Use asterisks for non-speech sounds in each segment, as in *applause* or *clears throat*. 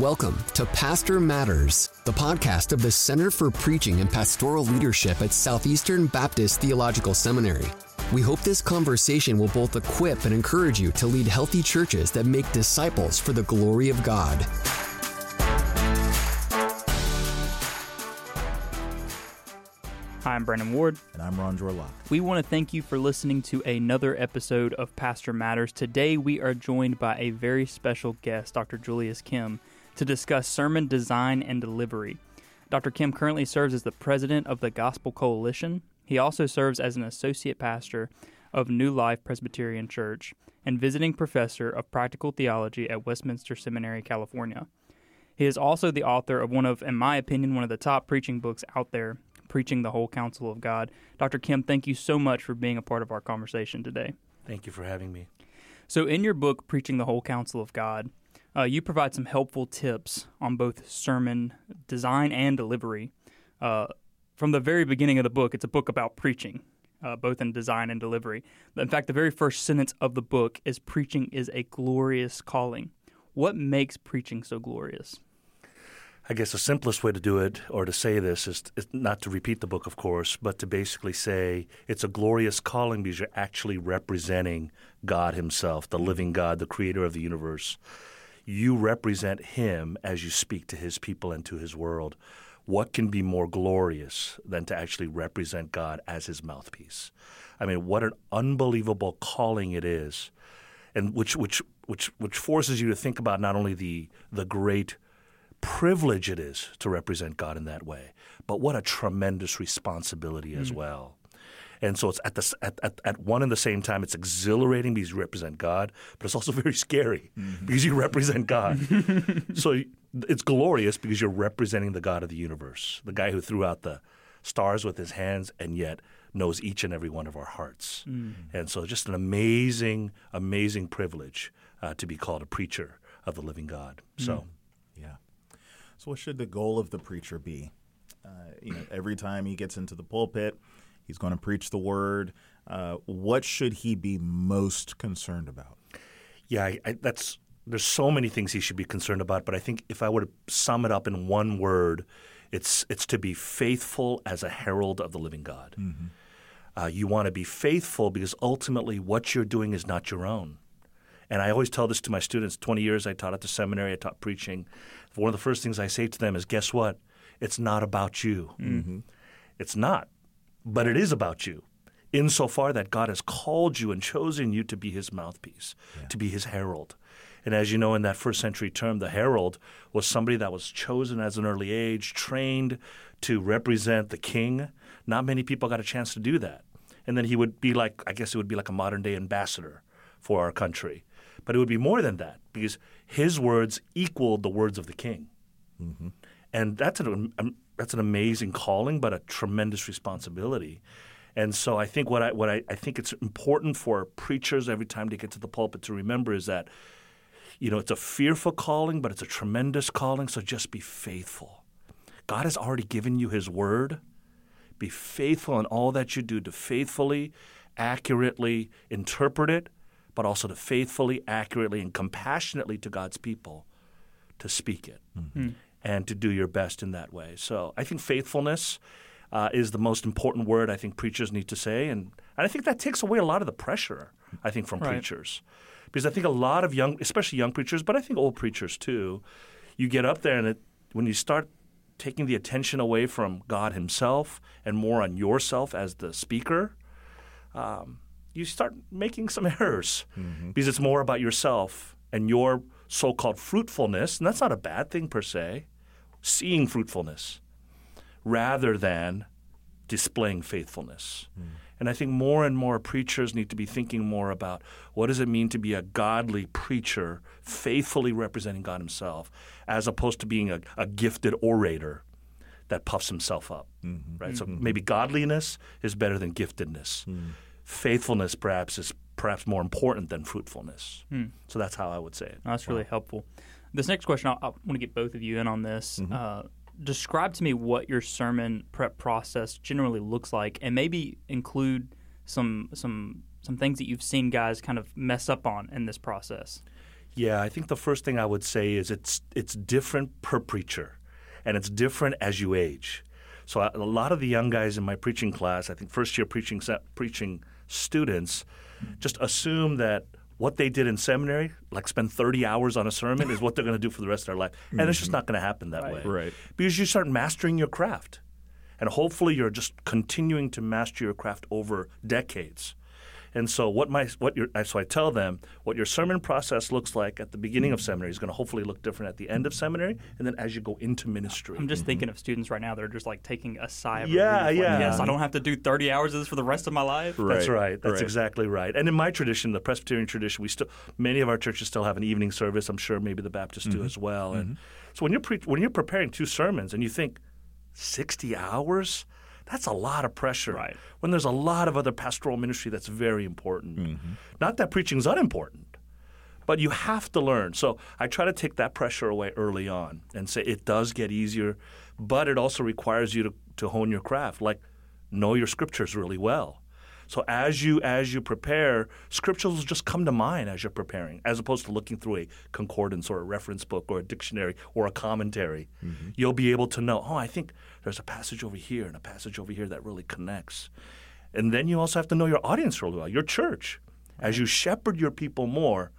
Welcome to Pastor Matters, the podcast of the Center for Preaching and Pastoral Leadership at Southeastern Baptist Theological Seminary. We hope this conversation will both equip and encourage you to lead healthy churches that make disciples for the glory of God. Hi, I'm Brandon Ward. And I'm Ronjour Locke. We want to thank you for listening to another episode of Pastor Matters. Today, we are joined by a very special guest, Dr. Julius Kim, to discuss sermon design and delivery. Dr. Kim currently serves as the president of the Gospel Coalition. He also serves as an associate pastor of New Life Presbyterian Church and visiting professor of practical theology at Westminster Seminary, California. He is also the author of one of, in my opinion, one of the top preaching books out there, preaching the whole counsel of God. Dr. Kim, thank you so much for being a part of our conversation today. Thank you for having me. So, in your book, Preaching the Whole Counsel of God, uh, you provide some helpful tips on both sermon design and delivery. Uh, from the very beginning of the book, it's a book about preaching, uh, both in design and delivery. In fact, the very first sentence of the book is Preaching is a glorious calling. What makes preaching so glorious? I guess the simplest way to do it or to say this is, is, not to repeat the book, of course, but to basically say it's a glorious calling because you're actually representing God Himself, the living God, the creator of the universe. You represent Him as you speak to His people and to His world. What can be more glorious than to actually represent God as His mouthpiece? I mean, what an unbelievable calling it is, and which which which which forces you to think about not only the the great privilege it is to represent God in that way, but what a tremendous responsibility as mm. well. And so it's at the at, at, at, one and the same time, it's exhilarating because you represent God, but it's also *laughs* very scary mm-hmm. because you represent God. *laughs* so it's glorious because you're representing the God of the universe, the guy who threw out the stars with his hands and yet knows each and every one of our hearts. Mm. And so just an amazing, amazing privilege uh, to be called a preacher of the living God. So. Mm. So, what should the goal of the preacher be? Uh, you know, every time he gets into the pulpit, he's going to preach the word. Uh, what should he be most concerned about? Yeah, I, I, that's there's so many things he should be concerned about, but I think if I were to sum it up in one word, it's it's to be faithful as a herald of the living God. Mm-hmm. Uh, you want to be faithful because ultimately what you're doing is not your own. And I always tell this to my students 20 years I taught at the seminary, I taught preaching. One of the first things I say to them is guess what? It's not about you. Mm-hmm. It's not, but it is about you. Insofar that God has called you and chosen you to be his mouthpiece, yeah. to be his herald. And as you know, in that first century term, the herald was somebody that was chosen as an early age, trained to represent the king. Not many people got a chance to do that. And then he would be like, I guess it would be like a modern day ambassador for our country. But it would be more than that because his words equaled the words of the king. Mm-hmm. And that's an, um, that's an amazing calling, but a tremendous responsibility. And so I think what I what I, I think it's important for preachers every time they get to the pulpit to remember is that you know it's a fearful calling, but it's a tremendous calling. So just be faithful. God has already given you His word. Be faithful in all that you do to faithfully, accurately interpret it, but also to faithfully, accurately, and compassionately to God's people to speak it mm-hmm. And to do your best in that way. So I think faithfulness uh, is the most important word I think preachers need to say. And, and I think that takes away a lot of the pressure, I think, from right. preachers. Because I think a lot of young, especially young preachers, but I think old preachers too, you get up there and it, when you start taking the attention away from God Himself and more on yourself as the speaker, um, you start making some *laughs* errors mm-hmm. because it's more about yourself and your so-called fruitfulness, and that's not a bad thing per se, seeing fruitfulness rather than displaying faithfulness. Mm. And I think more and more preachers need to be thinking more about what does it mean to be a godly preacher, faithfully representing God Himself, as opposed to being a, a gifted orator that puffs himself up. Mm-hmm. Right. Mm-hmm. So maybe godliness is better than giftedness. Mm faithfulness perhaps is perhaps more important than fruitfulness. Hmm. So that's how I would say it. that's really helpful. This next question, I, I want to get both of you in on this. Mm-hmm. Uh, describe to me what your sermon prep process generally looks like, and maybe include some some some things that you've seen guys kind of mess up on in this process. Yeah, I think the first thing I would say is it's it's different per preacher, and it's different as you age. So a lot of the young guys in my preaching class, I think first year preaching preaching students, just assume that what they did in seminary, like spend 30 hours on a sermon, is what they're going to do for the rest of their life. And mm-hmm. it's just mm-hmm. not going to happen that right. way. Right. Because you start mastering your craft. And hopefully you're just continuing to master your craft over decades. And so what my what your so I tell them what your sermon process looks like at the beginning of seminary is going to hopefully look different at the end of seminary, and then as you go into ministry. I'm just mm-hmm. thinking of students right now that are just like taking a sigh of yeah, relief. yeah. Like, yes, I don't have to do 30 hours of this for the rest of my life. Right. That's right. That's right. exactly right. And in my tradition, the Presbyterian tradition, we still many of our churches still have an evening service. I'm sure maybe the Baptists mm-hmm. do as well. And mm-hmm. so when you're pre- when you're preparing two sermons and you think 60 hours that's a lot of pressure. Right. When there's a lot of other pastoral ministry that's very important. Mm-hmm. Not that preaching's unimportant, but you have to learn. So I try to take that pressure away early on and say it does get easier, but it also requires you to, to hone your craft. Like know your scriptures really well. So as you as you prepare, scriptures will just come to mind as you're preparing, as opposed to looking through a concordance or a reference book or a dictionary or a commentary. Mm-hmm. You'll be able to know, oh, I think there's a passage over here and a passage over here that really connects. And then you also have to know your audience really well, your church. As you shepherd your people more,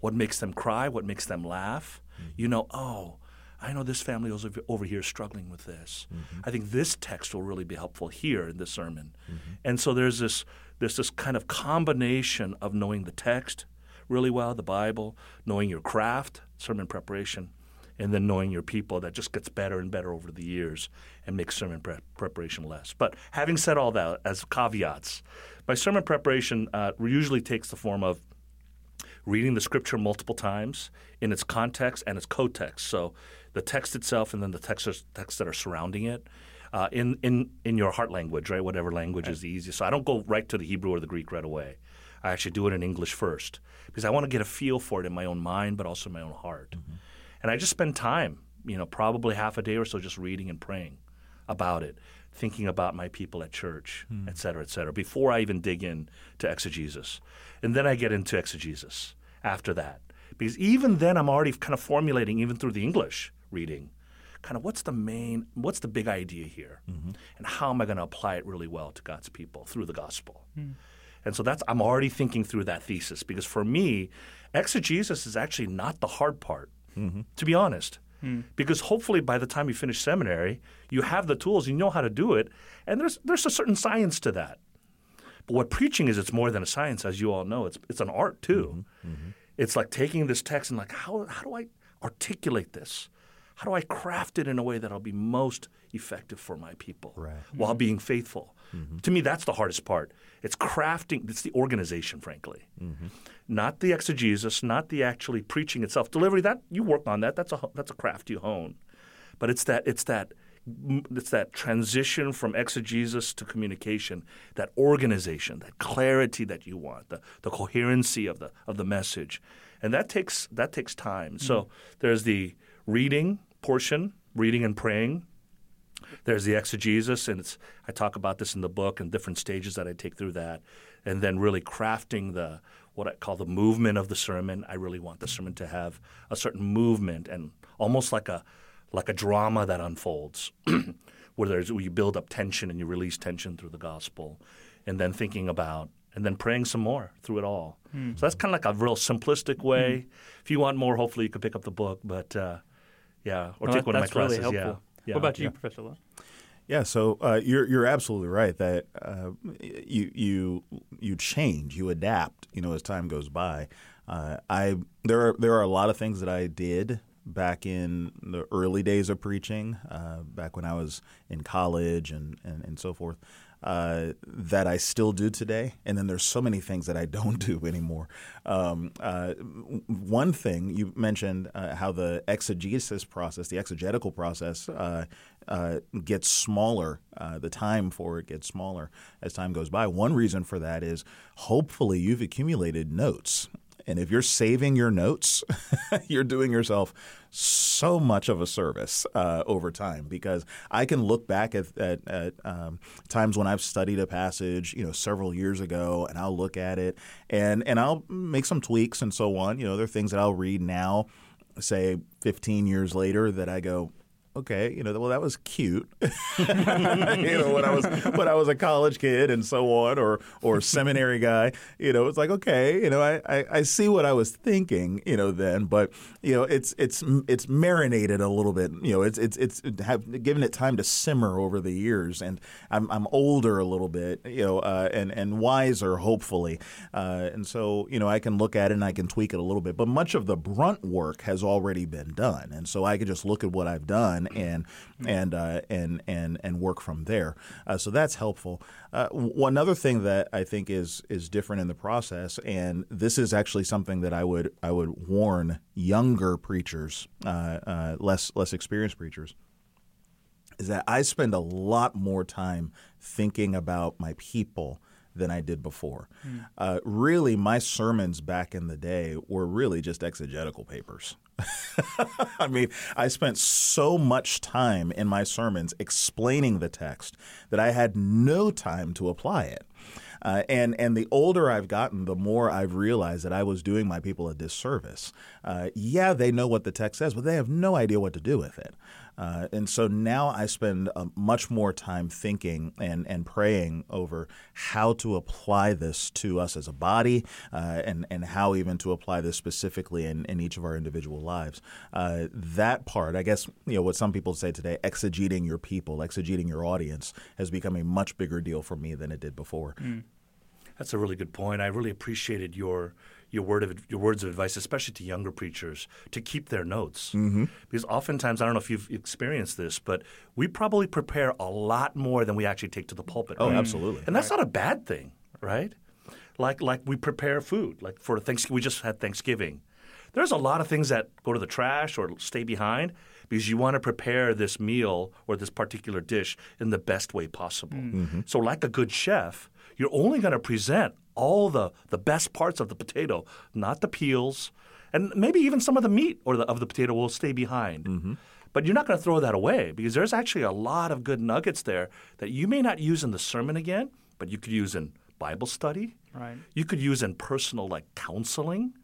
what makes them cry, what makes them laugh, mm-hmm. you know, oh, I know this family over here is struggling with this. Mm-hmm. I think this text will really be helpful here in this sermon. Mm-hmm. And so there's this there's this kind of combination of knowing the text really well, the Bible, knowing your craft, sermon preparation, and then knowing your people that just gets better and better over the years and makes sermon pre- preparation less. But having said all that as caveats, my sermon preparation uh, usually takes the form of reading the scripture multiple times in its context and its co-text. So the text itself and then the texts texts that are surrounding it. Uh, in, in, in your heart language, right? Whatever language right. is the easiest. So I don't go right to the Hebrew or the Greek right away. I actually do it in English first because I want to get a feel for it in my own mind, but also in my own heart. Mm-hmm. And I just spend time, you know, probably half a day or so just reading and praying about it, thinking about my people at church, mm. et cetera, et cetera, before I even dig in to exegesis. And then I get into exegesis after that. Because even then, I'm already kind of formulating, even through the English, reading kind of what's the main what's the big idea here mm-hmm. and how am i going to apply it really well to god's people through the gospel mm. and so that's i'm already thinking through that thesis because for me exegesis is actually not the hard part mm-hmm. to be honest mm. because hopefully by the time you finish seminary you have the tools you know how to do it and there's there's a certain science to that but what preaching is it's more than a science as you all know it's it's an art too mm-hmm. mm-hmm. it's like taking this text and like how how do i articulate this how do I craft it in a way that'll be most effective for my people right. while mm-hmm. being faithful? Mm-hmm. To me, that's the hardest part. It's crafting, it's the organization, frankly. Mm-hmm. Not the exegesis, not the actually preaching itself. Delivery, that you work on that. That's a that's a craft you hone. But it's that it's that it's that transition from exegesis to communication, that organization, that clarity that you want, the, the coherency of the of the message, and that takes that takes time. So mm-hmm. there's the reading portion, reading and praying. There's the exegesis, and it's I talk about this in the book and different stages that I take through that, and then really crafting the what I call the movement of the sermon. I really want the sermon to have a certain movement and almost like a like a drama that unfolds, *clears throat* where there's where you build up tension and you release tension through the gospel, and then thinking about and then praying some more through it all. Mm. So that's kind of like a real simplistic way. Mm. If you want more, hopefully you can pick up the book, but. Uh, yeah, or well, take one of my classes. Really yeah. yeah. What about you, yeah. Professor Lowe? Yeah, so uh, you're you're absolutely right that uh, you you you change, you adapt, you know, as time goes by. Uh, I there are there are a lot of things that I did back in the early days of preaching, uh, back when I was in college and, and, and so forth, uh, that I still do today. And then there's so many things that I don't *laughs* do anymore. Um, uh, one thing you mentioned uh, how the exegesis process, the exegetical process, uh, uh, gets smaller. Uh, the time for it gets smaller as time goes by. One reason for that is hopefully you've accumulated notes. And if you're saving your notes, *laughs* you're doing yourself so much of a service uh, over time because I can look back at, at, at um, times when I've studied a passage, you know, several years ago, and I'll look at it and and I'll make some tweaks and so on. You know, there are things that I'll read now, say 15 years later, that I go, okay, you know, well, that was cute, *laughs* you know, when I was when I was a college kid and so on, or or seminary guy, you know, it's like okay, you know, I, I, I see what I was thinking, you know, then, but you know, it's it's it's marinated a little bit, you know, it's it's it's have given it time to simmer over the years, and I'm I'm older a little bit, you know, uh, and and wiser, hopefully, uh, and so you know, I can look at it and I can tweak it a little bit, but much of the brunt work has already been done, and so I can just look at what I've done and and uh, and and and work from there. Uh, so that's helpful. Uh, one other thing that I think is is different in the process, and this is actually something that I would I would warn younger preachers, uh, uh, less less experienced preachers, is that I spend a lot more time thinking about my people than I did before. Mm. Uh, really, my sermons back in the day were really just exegetical papers. *laughs* I mean, I spent so much time in my sermons explaining the text that I had no time to apply it. Uh, and and the older I've gotten, the more I've realized that I was doing my people a disservice. Uh, yeah, they know what the text says, but they have no idea what to do with it. Uh, and so now I spend uh, much more time thinking and, and praying over how to apply this to us as a body uh, and, and how even to apply this specifically in, in each of our individual lives. Uh, that part, I guess, you know, what some people say today, exegeting your people, exegeting your audience, has become a much bigger deal for me than it did before. Mm. That's a really good point. I really appreciated your your word of your words of advice, especially to younger preachers, to keep their notes. Mm-hmm. Because oftentimes, I don't know if you've experienced this, but we probably prepare a lot more than we actually take to the pulpit. Oh, right? absolutely. And that's right. not a bad thing, right? Like like we prepare food. Like for Thanksgiving, we just had Thanksgiving. There's a lot of things that go to the trash or stay behind because you want to prepare this meal or this particular dish in the best way possible. Mm-hmm. So, like a good chef, you're only going to present all the, the best parts of the potato, not the peels, and maybe even some of the meat or the, of the potato will stay behind. Mm-hmm. But you're not going to throw that away because there's actually a lot of good nuggets there that you may not use in the sermon again, but you could use in Bible study. Right. You could use in personal like counseling.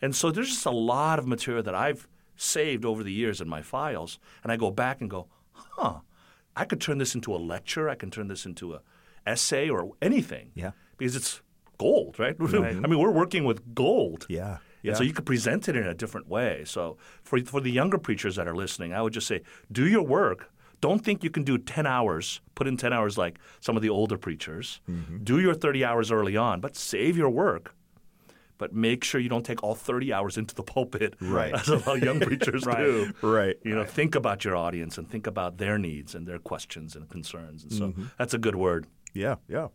And so there's just a lot of material that I've saved over the years in my files, and I go back and go, huh, I could turn this into a lecture. I can turn this into a essay or anything. Yeah. Because it's gold, right? *laughs* right. I mean, we're working with gold. Yeah. Yeah. And so you could present it in a different way. So for for the younger preachers that are listening, I would just say, do your work. Don't think you can do 10 hours, put in 10 hours like some of the older preachers. Mm-hmm. Do your 30 hours early on, but save your work. But make sure you don't take all 30 hours into the *laughs* pulpit, right. as a lot of young *laughs* preachers right. do. Right. You know, right. think about your audience and think about their needs and their questions and concerns. And so mm-hmm. that's a good word. Yeah, yeah.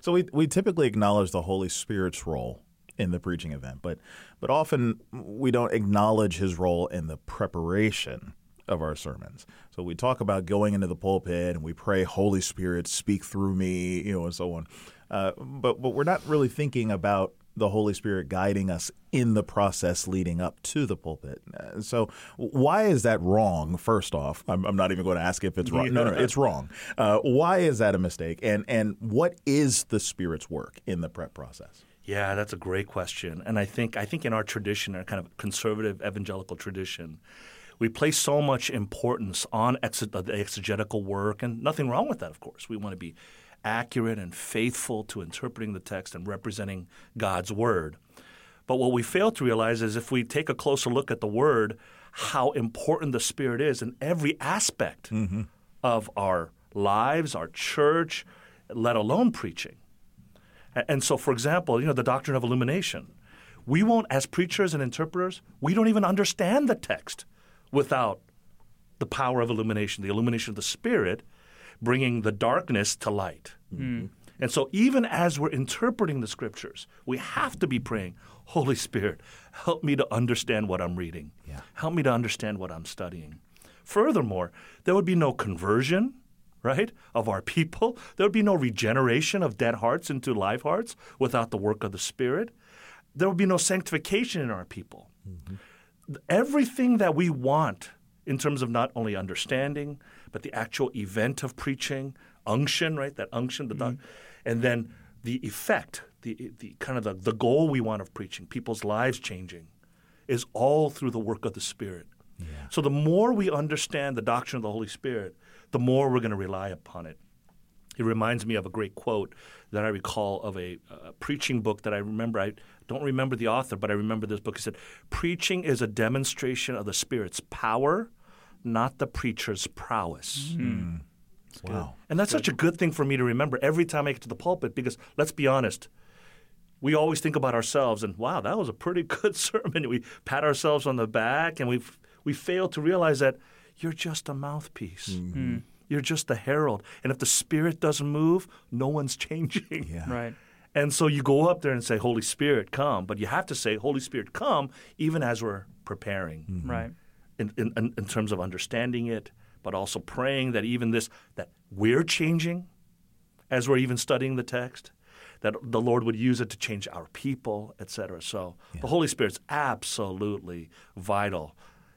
So we we typically acknowledge the Holy Spirit's role in the preaching event, but but often we don't acknowledge his role in the preparation of our sermons. So we talk about going into the pulpit and we pray, Holy Spirit, speak through me, you know, and so on. Uh, but but we're not really thinking about the Holy Spirit guiding us in the process leading up to the pulpit. Uh, so, why is that wrong? First off, I'm, I'm not even going to ask if it's wrong. No, no, it's wrong. Uh, why is that a mistake? And and what is the Spirit's work in the prep process? Yeah, that's a great question. And I think I think in our tradition, our kind of conservative evangelical tradition, we place so much importance on ex- the exegetical work, and nothing wrong with that. Of course, we want to be accurate and faithful to interpreting the text and representing God's word. But what we fail to realize is if we take a closer look at the word, how important the Spirit is in every aspect mm-hmm. of our lives, our church, let alone preaching. And so, for example, you know, the doctrine of illumination. We won't, as preachers and interpreters, we don't even understand the text without the power of illumination, the illumination of the Spirit bringing the darkness to light. Mm-hmm. And so, even as we're interpreting the scriptures, we have to be praying, Holy Spirit, help me to understand what I'm reading. Yeah. Help me to understand what I'm studying. Furthermore, there would be no conversion, right, of our people. There would be no regeneration of dead hearts into live hearts without the work of the Spirit. There would be no sanctification in our people. Mm-hmm. Everything that we want in terms of not only understanding, but the actual event of preaching, unction, right? That unction, the doc- mm-hmm. and then the effect, the the kind of the, the goal we want of preaching, people's lives changing, is all through the work of the Spirit. So the more we understand the doctrine of the Holy Spirit, the more we're going to rely upon it. It reminds me of a great quote that I recall of a, a preaching book that I remember. I don't remember the author, but I remember this book. He said, Preaching is a demonstration of the Spirit's power, not the preacher's prowess. Mm-hmm. Mm. Wow. And that's such a good thing for me to remember every time I get to the pulpit because let's be honest, we always think about ourselves and wow, that was a pretty *laughs* good sermon. We pat ourselves on the back and we we fail to realize that you're just a mouthpiece. Mm-hmm. Mm-hmm. You're just a herald. And if the spirit doesn't move, no one's *laughs* changing. Yeah. Right. And so you go up there and say, Holy Spirit, come. But you have to say, Holy Spirit, come, even as we're preparing Right. In, in, in- in terms of understanding it, but also praying that even this, that we're changing as we're even studying the text, that the Lord would use it to change our people, et cetera. So the Holy Spirit's absolutely vital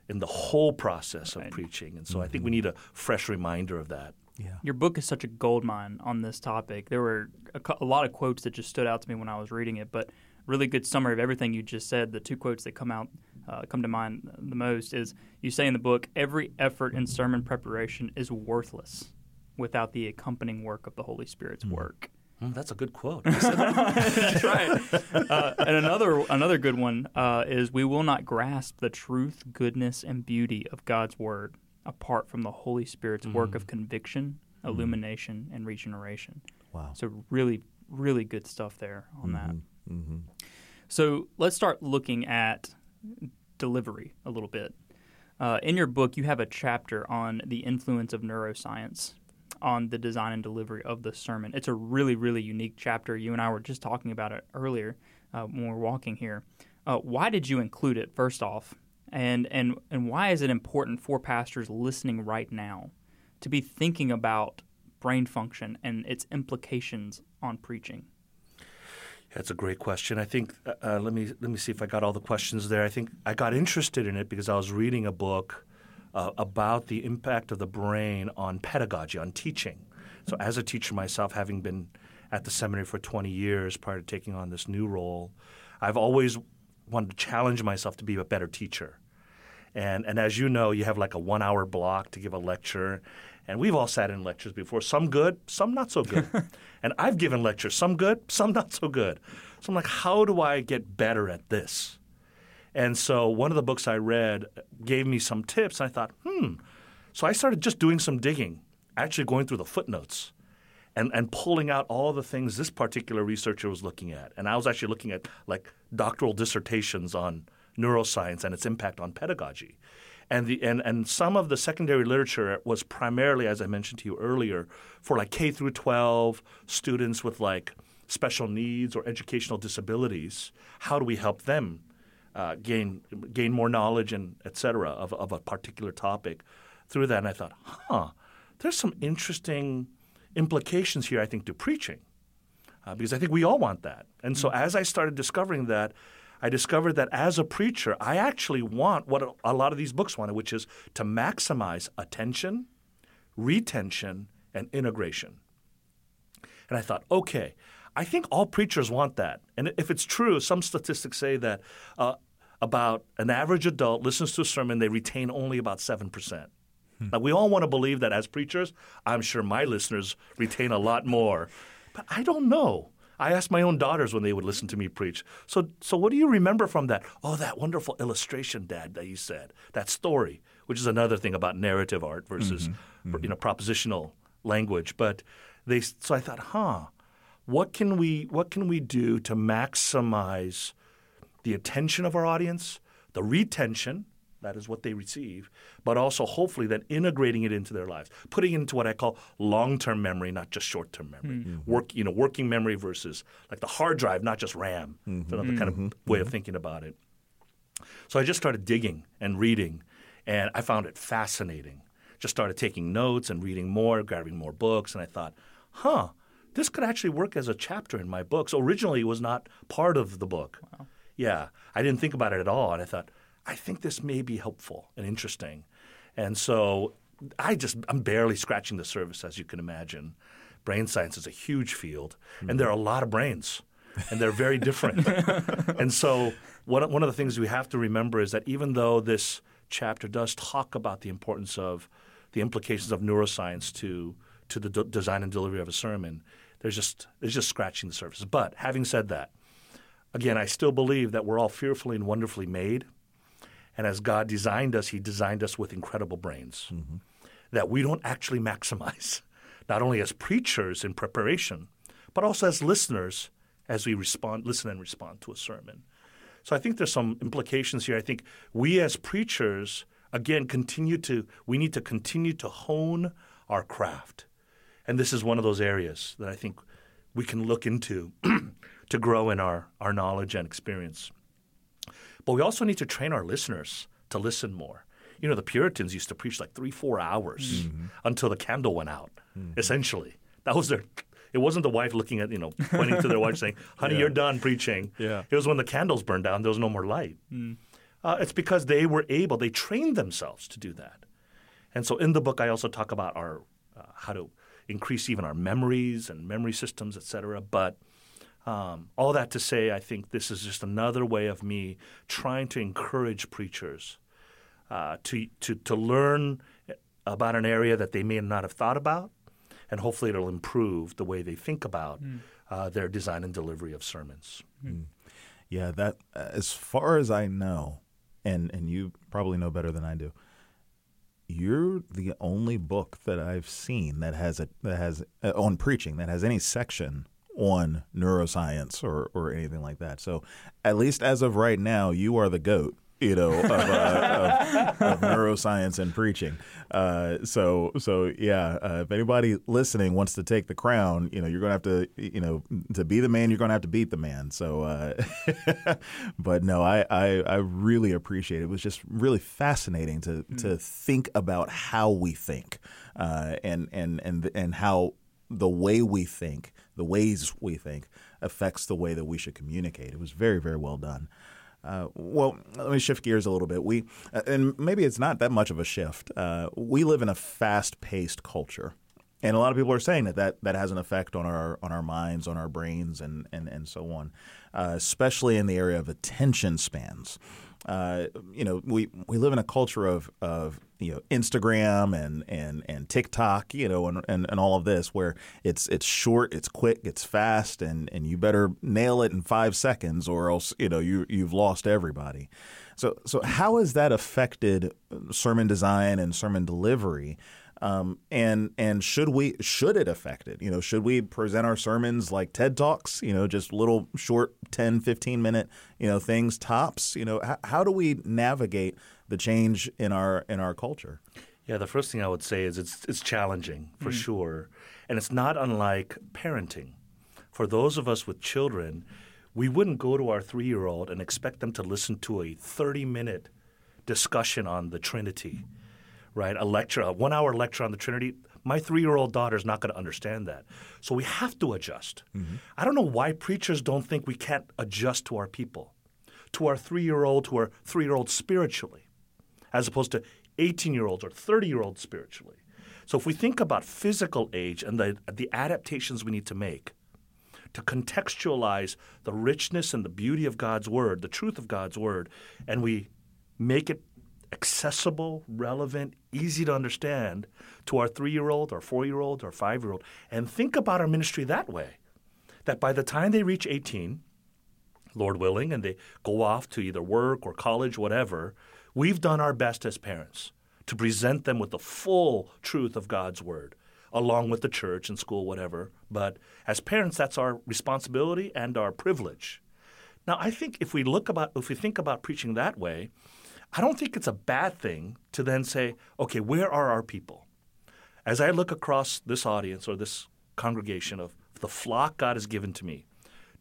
in the whole process of Right. preaching. And so I think mm-hmm. we need a fresh reminder of that. Yeah. Your book is such a gold mine on this topic. There were a, cou- a lot of quotes that just stood out to me when I was reading it, but really good summary of everything you just said. The two quotes that come out uh, come to mind the most is you say in the book, "Every effort in sermon preparation is worthless without the accompanying work of the Holy Spirit's work." Hmm, that's a good quote. *laughs* That's right. Uh, and another another good one uh, is we will not grasp the truth, goodness, and beauty of God's word apart from the Holy Spirit's work of conviction, illumination, and regeneration. Wow. So really, really good stuff there on that. Mm-hmm. So let's start looking at delivery a little bit. Uh, in your book, you have a chapter on the influence of neuroscience on the design and delivery of the sermon. It's a really, really unique chapter. You and I were just talking about it earlier uh, when we were walking here. Uh, why did you include it, first off? And, and, and why is it important for pastors listening right now to be thinking about brain function and its implications on preaching? That's a great question. I think uh, uh, let me let me see if I got all the questions there. I think I got interested in it because I was reading a book uh, about the impact of the brain on pedagogy, on teaching. So, as a teacher myself, having been at the seminary for 20 years prior to taking on this new role, I've always wanted to challenge myself to be a better teacher. And, and as you know, you have like a one hour block to give a lecture. And we've all sat in lectures before, some good, some not so good. *laughs* and I've given lectures, some good, some not so good. So I'm like, how do I get better at this? And so one of the books I read gave me some tips. And I thought, hmm. So I started just doing some digging, actually going through the footnotes and, and pulling out all the things this particular researcher was looking at. And I was actually looking at like doctoral dissertations on neuroscience and its impact on pedagogy. And, the, and, and some of the secondary literature was primarily, as I mentioned to you earlier, for like K through 12 students with like special needs or educational disabilities. How do we help them uh, gain gain more knowledge and et cetera of, of a particular topic through that? And I thought, huh, there's some interesting implications here, I think, to preaching. Uh, because I think we all want that. And so as I started discovering that, I discovered that as a preacher, I actually want what a lot of these books wanted, which is to maximize attention, retention, and integration. And I thought, okay, I think all preachers want that. And if it's true, some statistics say that uh, about an average adult listens to a sermon, they retain only about 7%. Now, we all want to believe that as preachers. I'm sure my listeners retain a lot more. But I don't know. I asked my own daughters when they would listen to me preach. So, so what do you remember from that? Oh, that wonderful illustration, Dad, that you said. That story, which is another thing about narrative art versus mm-hmm. you mm-hmm. know propositional language. But they so I thought, huh, what can we what can we do to maximize the attention of our audience, the retention, that is what they receive, but also hopefully then integrating it into their lives, putting it into what I call long-term memory, not just short-term memory. Mm-hmm. Mm-hmm. Work, you know, working memory versus like the hard drive, not just RAM. It's another kind of mm-hmm. way of thinking about it. So I just started digging and reading, and I found it fascinating. Just started taking notes and reading more, grabbing more books, and I thought, huh, this could actually work as a chapter in my book. So originally it was not part of the book. Yeah, I didn't think about it at all, and I thought, I think this may be helpful and interesting. And so I just I'm barely scratching the surface, as you can imagine. Brain science is a huge field, mm-hmm. and there are a lot of brains, and they're very different. *laughs* and so one one of the things we have to remember is that even though this chapter does talk about the importance of the implications of neuroscience to to the d- design and delivery of a sermon, there's just there's just scratching the surface. But having said that, again, I still believe that we're all fearfully and wonderfully made. And as God designed us, He designed us with incredible brains mm-hmm. that we don't actually maximize, *laughs* not only as preachers in preparation, but also as listeners as we respond, listen and respond to a sermon. So I think there's some implications here. I think we as preachers, again, continue to we need to continue to hone our craft, and this is one of those areas that I think we can look into *clears throat* to grow in our, our knowledge and experience. But we also need to train our listeners to listen more. You know, the Puritans used to preach like three, four hours mm-hmm. until the candle went out, mm-hmm. essentially. That was their it wasn't the wife looking at, you know, pointing to their wife saying, *laughs* honey, yeah. you're done preaching. Yeah. It was when the candles burned down, there was no more light. Mm. Uh, it's because they were able, they trained themselves to do that. And so in the book, I also talk about our uh, how to increase even our memories and memory systems, et cetera. But um, all that to say, I think this is just another way of me trying to encourage preachers uh, to, to, to learn about an area that they may not have thought about, and hopefully it'll improve the way they think about mm. uh, their design and delivery of sermons. Mm. Yeah, that as far as I know, and and you probably know better than I do. You're the only book that I've seen that has a that has uh, on preaching that has any section on neuroscience or, or anything like that. So, at least as of right now, you are the goat. You know, of, uh, of, of neuroscience and preaching. Uh, so, so yeah. Uh, if anybody listening wants to take the crown, you know, you're going to have to, you know, to be the man, you're going to have to beat the man. So, uh, *laughs* but no, I, I, I really appreciate it. It was just really fascinating to mm. to think about how we think, uh, and and and and how the way we think the ways we think affects the way that we should communicate. It was very, very well done. Uh, well, let me shift gears a little bit. We, uh, and maybe it's not that much of a shift. Uh, we live in a fast-paced culture, and a lot of people are saying that, that that has an effect on our on our minds, on our brains, and and and so on, uh, especially in the area of attention spans. Uh, you know, we, we live in a culture of, of you know Instagram and, and, and TikTok, you know, and, and, and all of this where it's it's short, it's quick, it's fast, and, and you better nail it in five seconds or else you know you you've lost everybody. So so how has that affected sermon design and sermon delivery? Um, and and should we should it affect it? You know, should we present our sermons like TED Talks? You know, just little short 10, 15 minute you know things tops. You know, how, how do we navigate the change in our in our culture? Yeah, the first thing I would say is it's it's challenging for mm sure, and it's not unlike parenting. For those of us with children, we wouldn't go to our three year old and expect them to listen to a thirty minute discussion on the Trinity right? A lecture, a one hour lecture on the Trinity. My three year old daughter is not going to understand that. So we have to adjust. Mm-hmm. I don't know why preachers don't think we can't adjust to our people, to our three year old, to our three year old spiritually, as opposed to 18 year olds or 30 year olds spiritually. So if we think about physical age and the, the adaptations we need to make, to contextualize the richness and the beauty of God's Word, the truth of God's Word, and we make it accessible, relevant, easy to understand to our three year old, our four year old, our five year old, and think about our ministry that way. That by the time they reach 18, Lord willing, and they go off to either work or college, whatever, we've done our best as parents to present them with the full truth of God's Word, along with the church and school, whatever. But as parents, that's our responsibility and our privilege. Now, I think if we look about, if we think about preaching that way, I don't think it's a bad thing to then say, okay, where are our people? As I look across this audience or this congregation of the flock God has given to me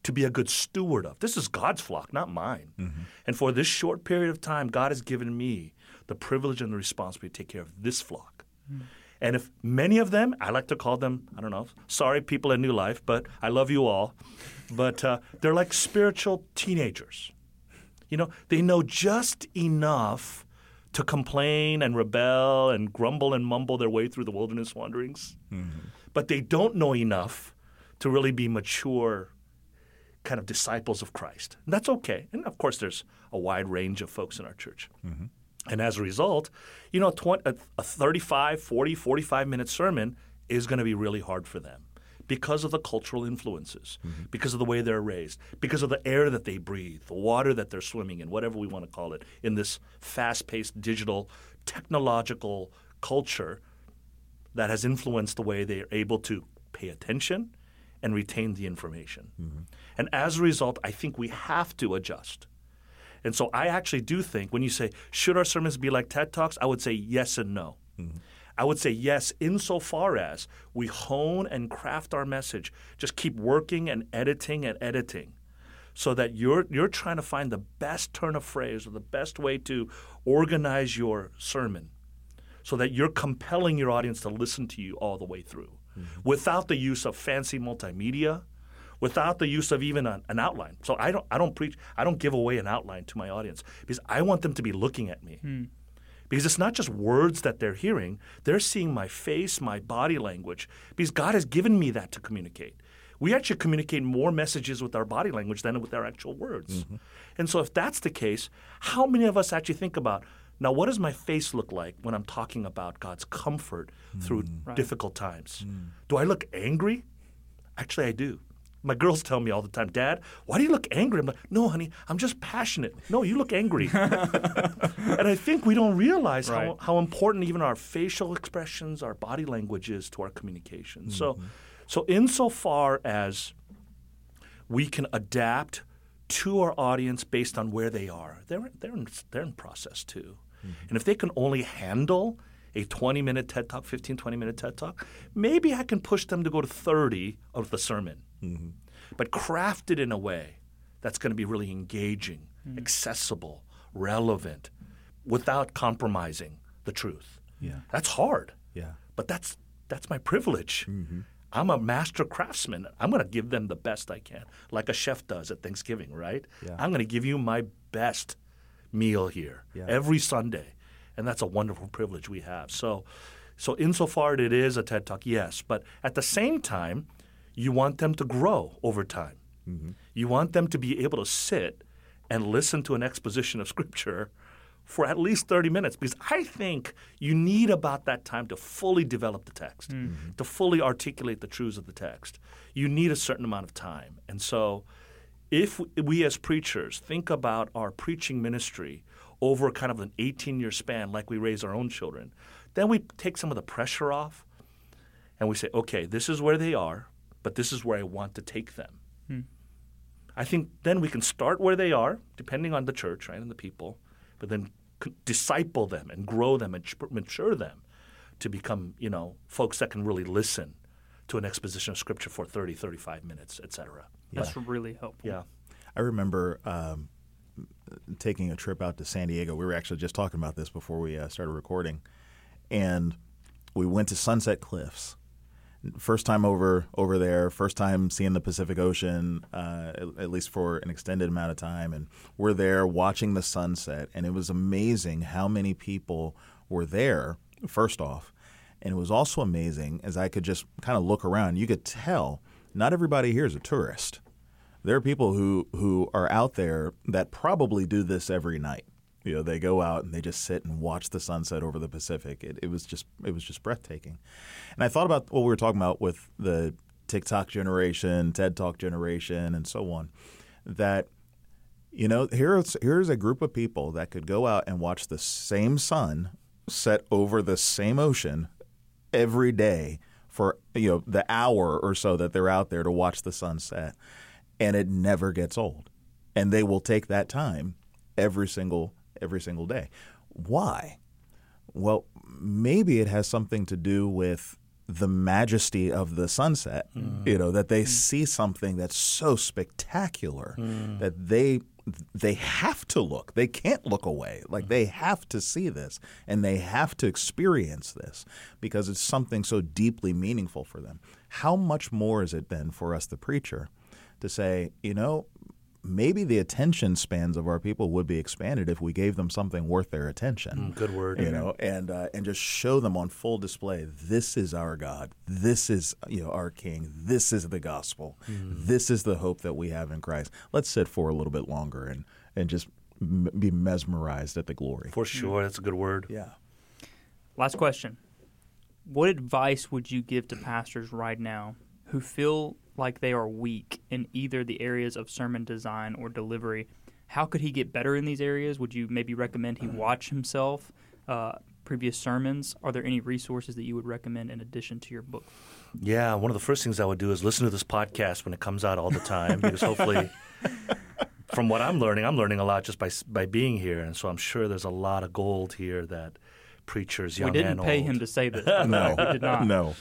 to be a good steward of, this is God's flock, not mine. Mm-hmm. And for this short period of time, God has given me the privilege and the responsibility to take care of this flock. Mm-hmm. And if many of them, I like to call them, I don't know, sorry people in New Life, but I love you all, but uh, they're like spiritual teenagers. You know, they know just enough to complain and rebel and grumble and mumble their way through the wilderness wanderings. Mm-hmm. But they don't know enough to really be mature kind of disciples of Christ. And that's okay. And of course, there's a wide range of folks in our church. Mm-hmm. And as a result, you know, 20, a, a 35, 40, 45 minute sermon is going to be really hard for them because of the cultural influences, mm-hmm. because of the way they're raised, because of the air that they breathe, the water that they're swimming in, whatever we want to call it, in this fast paced digital technological culture that has influenced the way they are able to pay attention and retain the information. Mm-hmm. And as a result, I think we have to adjust. And so I actually do think when you say, should our sermons be like TED Talks? I would say yes and no. Mm-hmm. I would say yes, insofar as we hone and craft our message, just keep working and editing and editing so that you're, you're trying to find the best turn of phrase or the best way to organize your sermon so that you're compelling your audience to listen to you all the way through mm-hmm. without the use of fancy multimedia without the use of even an, an outline. So I don't, I don't preach i don't give away an outline to my audience because i want them to be looking at me hmm. Because it's not just words that they're hearing they're seeing my face my body language. Because god has given me that to communicate. We actually communicate more messages with our body language than with our actual words. Mm-hmm. And so if that's the case how many of us actually think about now what does my face look like when i'm talking about god's comfort through mm. difficult times? Mm. Do i look angry? Actually i do my girls tell me all the time, Dad, why do you look angry? I'm like, no, honey, I'm just passionate. No, you look angry. *laughs* and I think we don't realize how, Right. how important even our facial expressions, our body language is to our communication. So, mm-hmm. so insofar as we can adapt to our audience based on where they are, they're, they're, in, they're in process too. Mm-hmm. And if they can only handle a 20 minute TED Talk, 15, 20 minute TED Talk, maybe I can push them to go to 30 of the sermon. Mm-hmm. But craft it in a way that's going to be really engaging, mm. accessible, relevant, without compromising the truth. Yeah. That's hard. Yeah. But that's that's my privilege. Mm-hmm. I'm a master craftsman. I'm going to give them the best I can, like a chef does at Thanksgiving, right? Yeah. I'm going to give you my best meal here Yeah. every Sunday, and that's a wonderful privilege we have. So, so insofar it is a TED Talk, yes, but at the same time, you want them to grow over time. Mm-hmm. You want them to be able to sit and listen to an exposition of Scripture for at least 30 minutes because I think you need about that time to fully develop the text, mm-hmm. to fully articulate the truths of the text. You need a certain amount of time. And so, if we as preachers think about our preaching ministry over kind of an 18 year span, like we raise our own children, then we take some of the pressure off and we say, okay, this is where they are, but this is where I want to take them. I think then we can start where they are, depending on the church, right, and the people, but then c- disciple them and grow them and ch- mature them to become, you know, folks that can really listen to an exposition of Scripture for 30, 35 minutes, et cetera. That's really helpful. Yeah. I remember um, taking a trip out to San Diego. We were actually just talking about this before we uh, started recording, and we went to Sunset Cliffs. First time over over there. First time seeing the Pacific Ocean, uh, at, at least for an extended amount of time. And we're there watching the sunset, and it was amazing how many people were there. First off, and it was also amazing as I could just kind of look around. You could tell not everybody here is a tourist there are people who who are out there that probably do this every night. You know, they go out and they just sit and watch the sunset over the Pacific. It, it was just it was just breathtaking. And I thought about what we were talking about with the TikTok generation, TED Talk generation, and so on. That you know, here's here's a group of people that could go out and watch the same sun set over the same ocean every day for you know the hour or so that they're out there to watch the sunset and it never gets old. And they will take that time every single every single day. Why? Well maybe it has something to do with the majesty of the sunset mm. you know that they mm. see something that's so spectacular mm. that they they have to look. They can't look away. Like they have to see this and they have to experience this because it's something so deeply meaningful for them. How much more is it then for us the preacher to say you know maybe the attention spans of our people would be expanded if we gave them something worth their attention. Mm, good word. You know, and uh, and just show them on full display. This is our God. This is you know our King. This is the gospel. Mm. This is the hope that we have in Christ. Let's sit for a little bit longer and and just m- be mesmerized at the glory. For sure, that's a good word. yeah. Last question. What advice would you give to pastors right now who feel like they are weak in either the areas of sermon design or delivery? How could he get better in these areas? Would you maybe recommend he watch himself, uh, previous sermons? Are there any resources that you would recommend in addition to your book? Yeah, one of the first things I would do is listen to this podcast when it comes out all the time because hopefully, *laughs* from what I'm learning, I'm learning a lot just by by being here, and so I'm sure there's a lot of gold here that preachers, young we didn't pay old. him to say this. *laughs* No, way. we did not. no.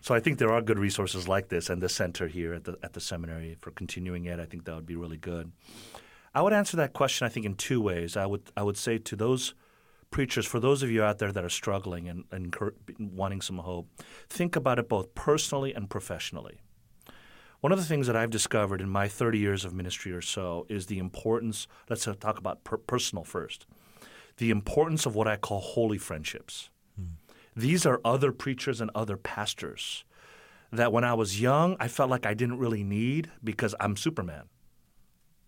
So I think there are good resources like this, and the center here at the at the seminary for continuing it. I think that would be really good. I would answer that question. I think in two ways. I would I would say to those preachers, for those of you out there that are struggling and, and wanting some hope, think about it both personally and professionally. One of the things that I've discovered in my 30 years of ministry or so is the importance. Let's talk about per- personal first. The importance of what I call holy friendships. These are other preachers and other pastors that when I was young, I felt like I didn't really need because I'm Superman.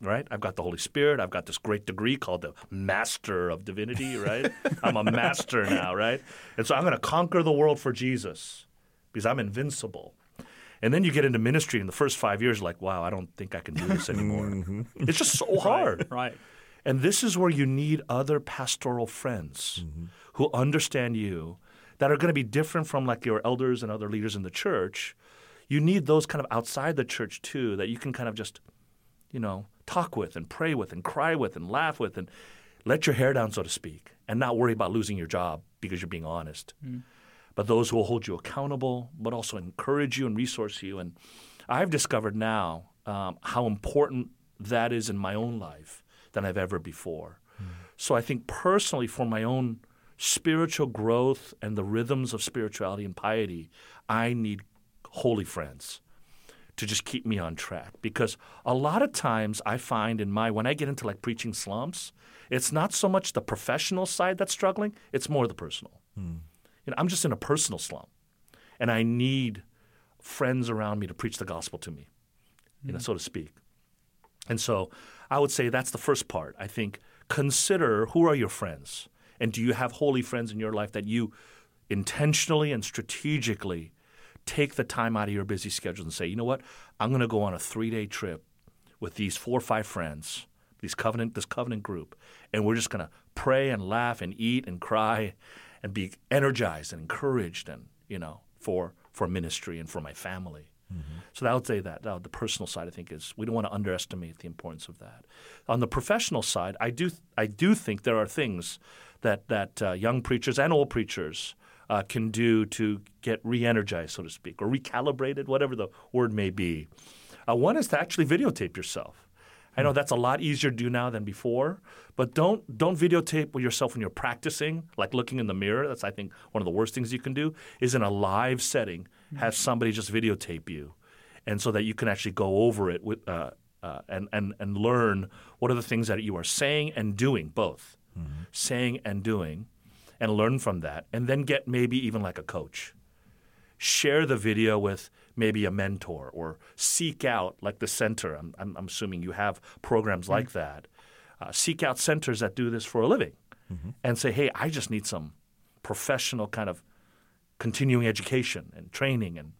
Right? I've got the Holy Spirit. I've got this great degree called the Master of Divinity, right? *laughs* I'm a master now, right? And so I'm going to conquer the world for Jesus because I'm invincible. And then you get into ministry in the first five years, like, wow, I don't think I can do this anymore. *laughs* Mm-hmm. It's just so *laughs* hard. Right. And this is where you need other pastoral friends mm-hmm. who understand you that are going to be different from like your elders and other leaders in the church. You need those kind of outside the church too that you can kind of just, you know, talk with and pray with and cry with and laugh with and let your hair down, so to speak, and not worry about losing your job because you're being honest. But those who will hold you accountable, but also encourage you and resource you. And I've discovered now um, how important that is in my own life than I've ever before. So I think personally, for my own spiritual growth and the rhythms of spirituality and piety, I need holy friends to just keep me on track. Because a lot of times I find in my when I get into like preaching slumps, it's not so much the professional side that's struggling; it's more the personal. Hmm. You know, I'm just in a personal slump, and I need friends around me to preach the gospel to me, you know, hmm. so to speak. And so I would say that's the first part. I think consider who are your friends and do you have holy friends in your life that you intentionally and strategically take the time out of your busy schedule and say, you know what, I'm going to go on a three day trip with these four or five friends, these covenant, this covenant group, and we're just going to pray and laugh and eat and cry and be energized and encouraged and you know for for ministry and for my family. So I would say that uh, the personal side, I think, is we don't want to underestimate the importance of that. On the professional side, I do I do think there are things that that uh, young preachers and old preachers uh, can do to get re-energized, so to speak, or recalibrated, whatever the word may be. Uh, one is to actually videotape yourself. I know that's a lot easier to do now than before, but don't don't videotape yourself when you're practicing, like looking in the mirror. That's I think one of the worst things you can do is in a live setting have somebody just videotape you, and so that you can actually go over it with uh, uh, and and and learn what are the things that you are saying and doing both, saying and doing, and learn from that, and then get maybe even like a coach. Share the video with maybe a mentor or seek out like the center i'm, I'm, I'm assuming you have programs like that uh, seek out centers that do this for a living and say hey i just need some professional kind of continuing education and training and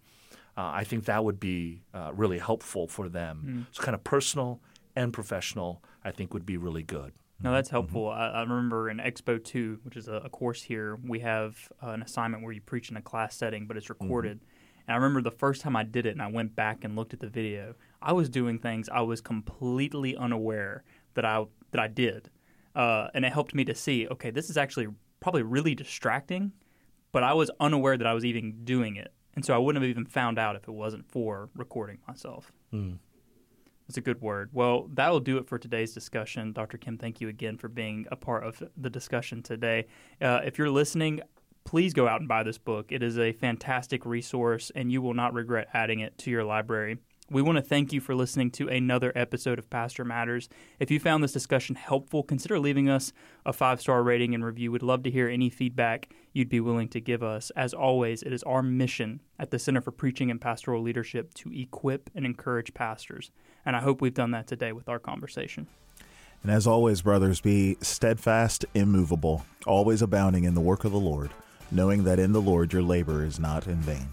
uh, i think that would be uh, really helpful for them. So kind of personal and professional i think would be really good No, that's helpful. I, I remember in Expo 2, which is a, a course here, we have uh, an assignment where you preach in a class setting, but it's recorded. And I remember the first time I did it and I went back and looked at the video, I was doing things I was completely unaware that I, that I did. Uh, and it helped me to see, okay, this is actually probably really distracting, but I was unaware that I was even doing it. And so I wouldn't have even found out if it wasn't for recording myself. That's a good word. Well, that will do it for today's discussion. Dr. Kim, thank you again for being a part of the discussion today. Uh, if you're listening, please go out and buy this book. It is a fantastic resource, and you will not regret adding it to your library. We want to thank you for listening to another episode of Pastor Matters. If you found this discussion helpful, consider leaving us a five star rating and review. We'd love to hear any feedback you'd be willing to give us. As always, it is our mission at the Center for Preaching and Pastoral Leadership to equip and encourage pastors. And I hope we've done that today with our conversation. And as always, brothers, be steadfast, immovable, always abounding in the work of the Lord, knowing that in the Lord your labor is not in vain.